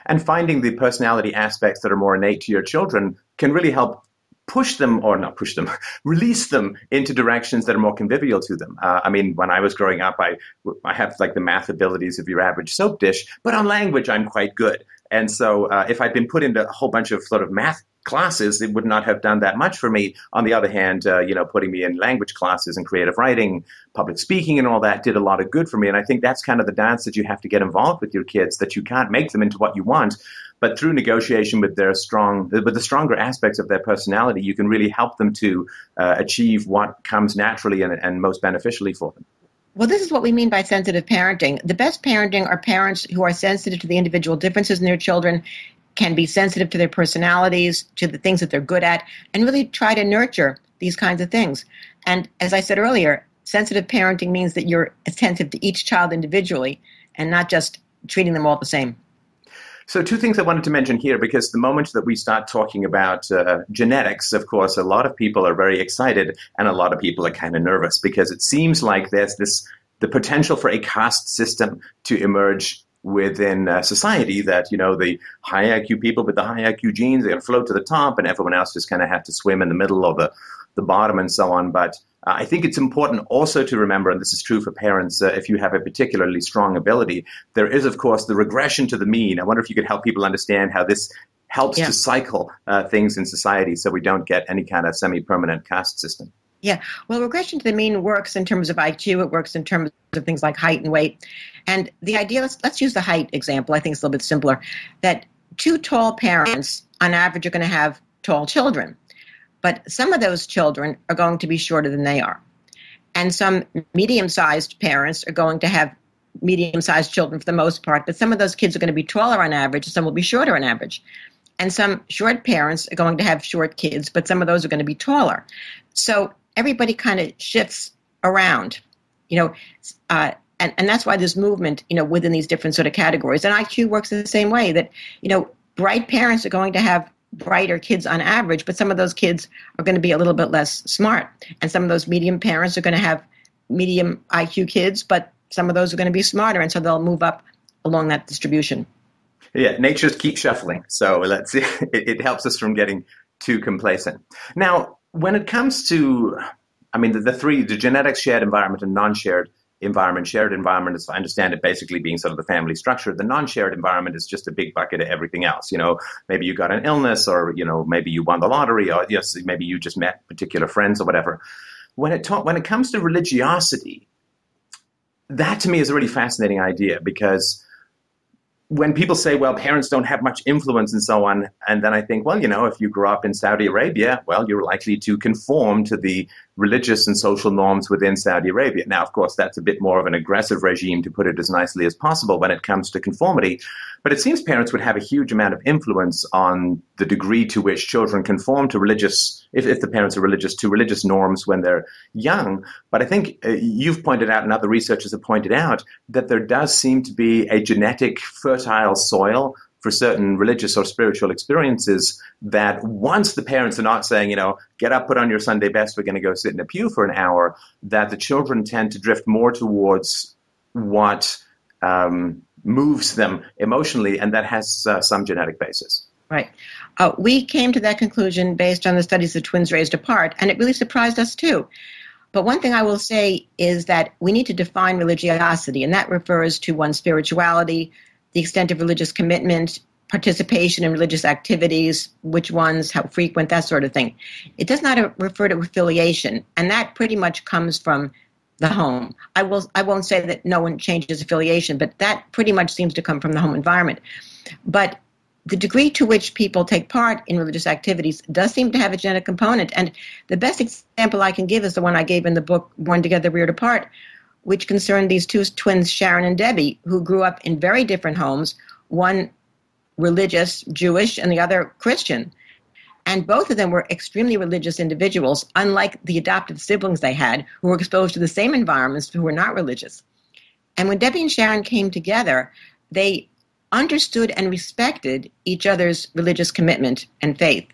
And finding the personality aspects that are more innate to your children can really help push them or not push them (laughs) release them into directions that are more convivial to them uh, i mean when i was growing up i i have like the math abilities of your average soap dish but on language i'm quite good and so uh, if i'd been put into a whole bunch of sort of math classes, it would not have done that much for me. On the other hand, uh, you know, putting me in language classes and creative writing, public speaking, and all that did a lot of good for me. And I think that's kind of the dance that you have to get involved with your kids. That you can't make them into what you want, but through negotiation with their strong, with the stronger aspects of their personality, you can really help them to uh, achieve what comes naturally and, and most beneficially for them. Well, this is what we mean by sensitive parenting. The best parenting are parents who are sensitive to the individual differences in their children can be sensitive to their personalities, to the things that they're good at, and really try to nurture these kinds of things. And as I said earlier, sensitive parenting means that you're attentive to each child individually and not just treating them all the same. So, two things I wanted to mention here because the moment that we start talking about uh, genetics, of course, a lot of people are very excited and a lot of people are kind of nervous because it seems like there's this the potential for a caste system to emerge within uh, society that you know the high IQ people with the high IQ genes they're going to float to the top, and everyone else just kind of have to swim in the middle or the the bottom and so on. But uh, I think it's important also to remember, and this is true for parents, uh, if you have a particularly strong ability, there is of course the regression to the mean. I wonder if you could help people understand how this helps yeah. to cycle uh, things in society so we don't get any kind of semi-permanent caste system. Yeah, well, regression to the mean works in terms of IQ. It works in terms of things like height and weight. And the idea, let's, let's use the height example. I think it's a little bit simpler. That two tall parents, on average, are going to have tall children. But some of those children are going to be shorter than they are. And some medium sized parents are going to have medium sized children for the most part, but some of those kids are going to be taller on average, some will be shorter on average. And some short parents are going to have short kids, but some of those are going to be taller. So everybody kind of shifts around, you know, uh, and, and that's why there's movement, you know, within these different sort of categories. And IQ works the same way that, you know, bright parents are going to have brighter kids on average, but some of those kids are going to be a little bit less smart. And some of those medium parents are going to have medium IQ kids, but some of those are going to be smarter. And so they'll move up along that distribution. Yeah, nature's keep shuffling. So let's (laughs) it, it helps us from getting too complacent. Now, when it comes to, I mean, the, the three, the genetics, shared environment, and non-shared environment. Shared environment, as I understand it, basically being sort of the family structure. The non-shared environment is just a big bucket of everything else. You know, maybe you got an illness, or you know, maybe you won the lottery, or yes, maybe you just met particular friends or whatever. When it ta- when it comes to religiosity, that to me is a really fascinating idea because when people say, well, parents don't have much influence and so on, and then I think, well, you know, if you grew up in Saudi Arabia, well, you're likely to conform to the religious and social norms within Saudi Arabia. Now, of course, that's a bit more of an aggressive regime, to put it as nicely as possible, when it comes to conformity. But it seems parents would have a huge amount of influence on the degree to which children conform to religious, if, if the parents are religious, to religious norms when they're young. But I think uh, you've pointed out, and other researchers have pointed out, that there does seem to be a genetic fertile soil for certain religious or spiritual experiences that once the parents are not saying, you know, get up, put on your Sunday best, we're going to go sit in a pew for an hour, that the children tend to drift more towards what um, moves them emotionally, and that has uh, some genetic basis. Right. Uh, we came to that conclusion based on the studies of twins raised apart, and it really surprised us too. But one thing I will say is that we need to define religiosity, and that refers to one's spirituality, the extent of religious commitment, participation in religious activities, which ones, how frequent, that sort of thing. It does not refer to affiliation, and that pretty much comes from the home. I will I won't say that no one changes affiliation, but that pretty much seems to come from the home environment. But the degree to which people take part in religious activities does seem to have a genetic component. And the best example I can give is the one I gave in the book Born Together, Reared Apart, which concerned these two twins, Sharon and Debbie, who grew up in very different homes, one religious, Jewish, and the other Christian. And both of them were extremely religious individuals, unlike the adoptive siblings they had, who were exposed to the same environments who were not religious. And when Debbie and Sharon came together, they understood and respected each other's religious commitment and faith.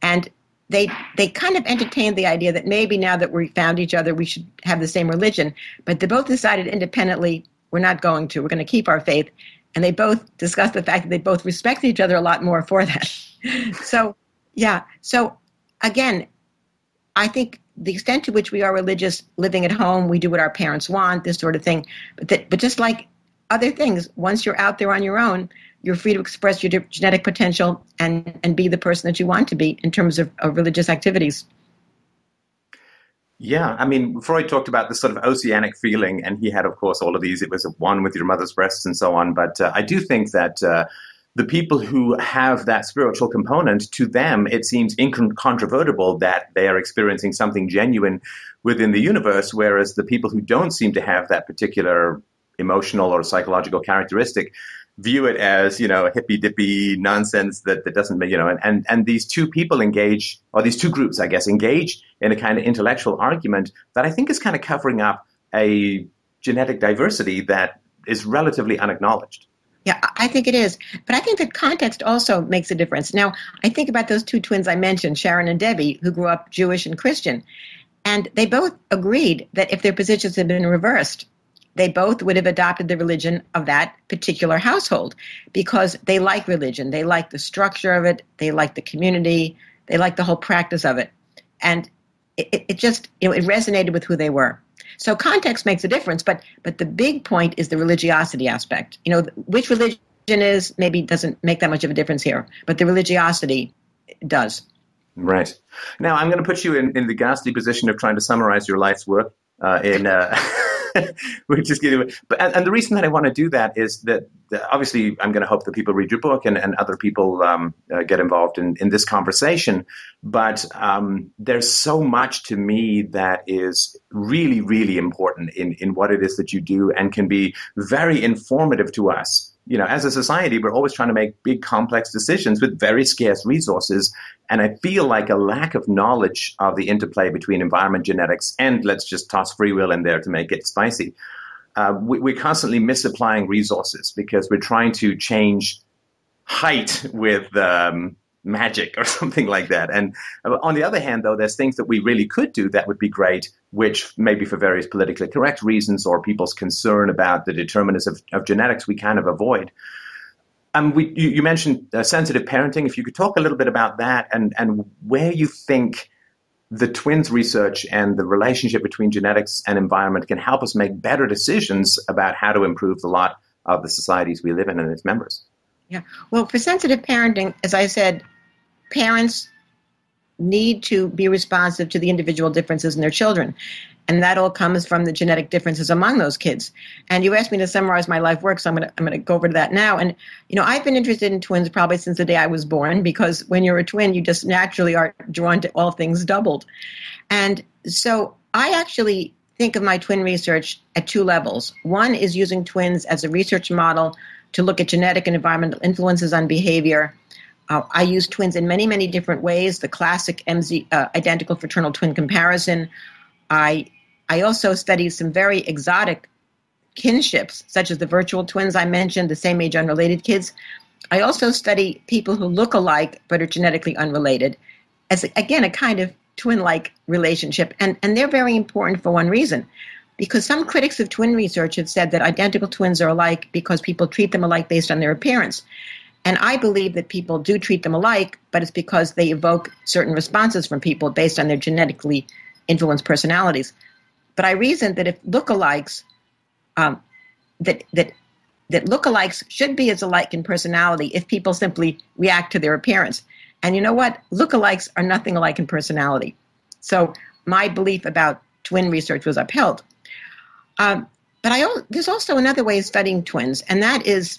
And they they kind of entertained the idea that maybe now that we found each other, we should have the same religion. But they both decided independently, we're not going to. We're going to keep our faith. And they both discussed the fact that they both respected each other a lot more for that. (laughs) so, yeah. So, again, I think the extent to which we are religious, living at home, we do what our parents want, this sort of thing. But that, but just like other things, once you're out there on your own, you're free to express your genetic potential and, and be the person that you want to be in terms of, of religious activities. Yeah, I mean, Freud talked about this sort of oceanic feeling, and he had, of course, all of these. It was one with your mother's breasts and so on. But uh, I do think that uh, the people who have that spiritual component, to them, it seems incontrovertible that they are experiencing something genuine within the universe, whereas the people who don't seem to have that particular emotional or psychological characteristic view it as you know a hippy dippy nonsense that, that doesn't make you know and, and and these two people engage or these two groups i guess engage in a kind of intellectual argument that i think is kind of covering up a genetic diversity that is relatively unacknowledged yeah, I think it is. But I think that context also makes a difference. Now, I think about those two twins I mentioned, Sharon and Debbie, who grew up Jewish and Christian. And they both agreed that if their positions had been reversed, they both would have adopted the religion of that particular household because they like religion. They like the structure of it. They like the community. They like the whole practice of it. And it, it just, you know, it resonated with who they were. So context makes a difference, but but the big point is the religiosity aspect. You know, which religion is maybe doesn't make that much of a difference here, but the religiosity does. Right. Now I'm going to put you in, in the ghastly position of trying to summarize your life's work uh, in. Uh, (laughs) (laughs) which is getting. But and, and, the reason that I want to do that is that, that obviously I'm going to hope that people read your book and, and other people um, uh, get involved in, in this conversation. But um, there's so much to me that is really, really important in in what it is that you do and can be very informative to us you know, as a society, we're always trying to make big, complex decisions with very scarce resources. And I feel like a lack of knowledge of the interplay between environment, genetics, and let's just toss free will in there to make it spicy. Uh, we, are constantly misapplying resources because we're trying to change height with um, magic or (laughs) something like that. And on the other hand, though, there's things that we really could do that would be great, which maybe for various politically correct reasons or people's concern about the determinants of, of genetics, we kind of avoid. Um, we, you, you mentioned uh, sensitive parenting. If you could talk a little bit about that and, and where you think the twins research and the relationship between genetics and environment can help us make better decisions about how to improve the lot of the societies we live in and its members. Yeah. Well, for sensitive parenting, as I said, parents need to be responsive to the individual differences in their children. And that all comes from the genetic differences among those kids. And you asked me to summarize my life work, so I'm going to I'm going to go over to that now. And you know, I've been interested in twins probably since the day I was born because when you're a twin, you just naturally are drawn to all things doubled. And so I actually think of my twin research at two levels. One is using twins as a research model to look at genetic and environmental influences on behavior uh, I use twins in many, many different ways. The classic MZ uh, identical fraternal twin comparison. I I also study some very exotic kinships, such as the virtual twins I mentioned, the same age unrelated kids. I also study people who look alike but are genetically unrelated, as again a kind of twin-like relationship, and and they're very important for one reason. Because some critics of twin research have said that identical twins are alike because people treat them alike based on their appearance. And I believe that people do treat them alike, but it's because they evoke certain responses from people based on their genetically influenced personalities. But I reasoned that if lookalikes, um, that that that lookalikes should be as alike in personality if people simply react to their appearance. And you know what? Lookalikes are nothing alike in personality. So my belief about twin research was upheld. Um, but I, there's also another way of studying twins, and that is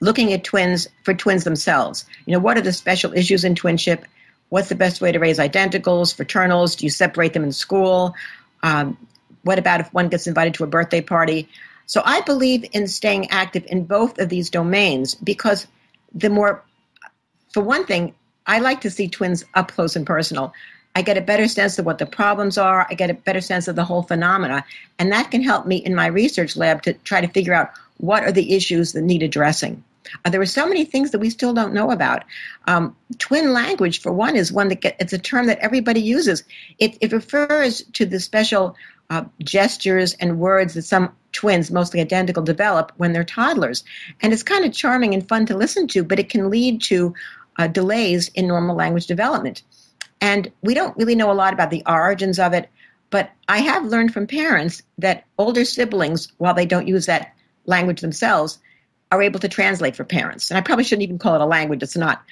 looking at twins for twins themselves. You know, what are the special issues in twinship? What's the best way to raise identicals, fraternals? Do you separate them in school? Um, what about if one gets invited to a birthday party? So I believe in staying active in both of these domains because the more, for one thing, I like to see twins up close and personal. I get a better sense of what the problems are. I get a better sense of the whole phenomena. And that can help me in my research lab to try to figure out what are the issues that need addressing. Uh, there are so many things that we still don't know about. Um, twin language, for one, is one that get, it's a term that everybody uses. It, it refers to the special uh, gestures and words that some twins, mostly identical, develop when they're toddlers. And it's kind of charming and fun to listen to, but it can lead to uh, delays in normal language development. And we don't really know a lot about the origins of it, but I have learned from parents that older siblings, while they don't use that language themselves, are able to translate for parents. And I probably shouldn't even call it a language, it's not.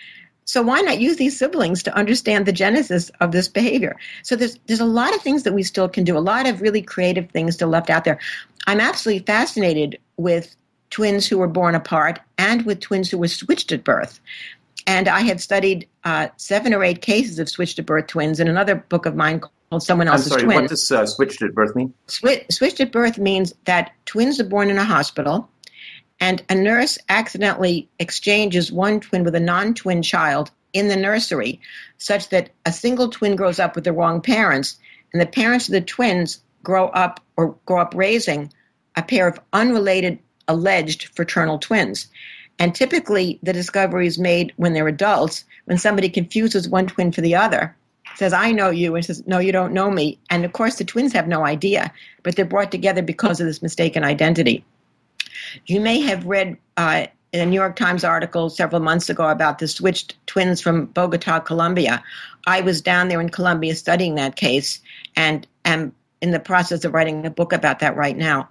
So why not use these siblings to understand the genesis of this behavior? So there's there's a lot of things that we still can do, a lot of really creative things still left out there. I'm absolutely fascinated with twins who were born apart and with twins who were switched at birth. And I have studied uh, seven or eight cases of switched at birth twins in another book of mine called Someone Else's I'm sorry, Twins. what does uh, switched at birth mean? Swi- switched at birth means that twins are born in a hospital and a nurse accidentally exchanges one twin with a non twin child in the nursery, such that a single twin grows up with the wrong parents, and the parents of the twins grow up or grow up raising a pair of unrelated alleged fraternal twins. And typically, the discovery is made when they're adults, when somebody confuses one twin for the other, says, I know you, and says, No, you don't know me. And of course, the twins have no idea, but they're brought together because of this mistaken identity. You may have read uh, in a New York Times article several months ago about the switched twins from Bogota, Colombia. I was down there in Colombia studying that case and am in the process of writing a book about that right now.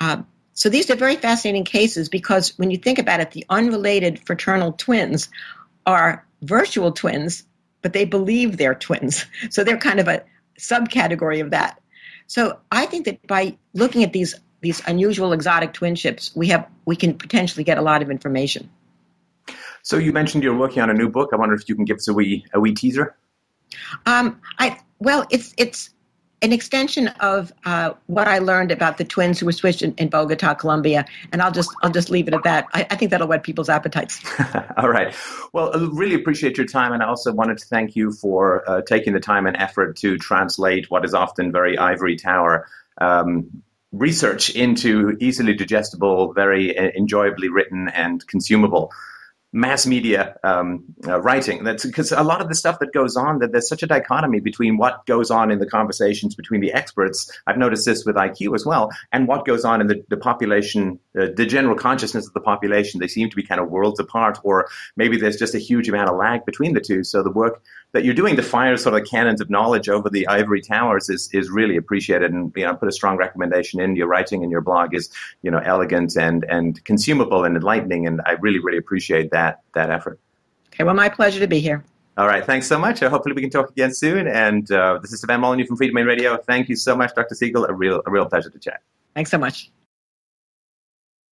Uh, so these are very fascinating cases because when you think about it, the unrelated fraternal twins are virtual twins, but they believe they're twins. (laughs) So they're kind of a subcategory of that. So I think that by looking at these these unusual exotic twinships, we have we can potentially get a lot of information. So you mentioned you're working on a new book. I wonder if you can give us a wee a wee teaser. Um, I well, it's it's an extension of uh, what I learned about the twins who were switched in, in, Bogota, Colombia, and I'll just I'll just leave it at that. I, I think that'll whet people's appetites. (laughs) All right. Well, I really appreciate your time, and I also wanted to thank you for uh, taking the time and effort to translate what is often very ivory tower. Um, research into easily digestible, very uh, enjoyably written and consumable mass media um, uh, writing. That's because a lot of the stuff that goes on that there's such a dichotomy between what goes on in the conversations between the experts. I've noticed this with IQ as well, and what goes on in the, the population, uh, the general consciousness of the population. They seem to be kind of worlds apart, or maybe there's just a huge amount of lag between the two. So the work that you're doing to fire sort of cannons of knowledge over the ivory towers is is really appreciated, and you know, put a strong recommendation in your writing and your blog is you know elegant and and consumable and enlightening, and I really really appreciate that that effort. Okay, well, my pleasure to be here. All right, thanks so much. Uh, hopefully, we can talk again soon. And uh, this is Stefan Molyneux from Freedomain Radio. Thank you so much, Dr. Segal. A real a real pleasure to chat. Thanks so much.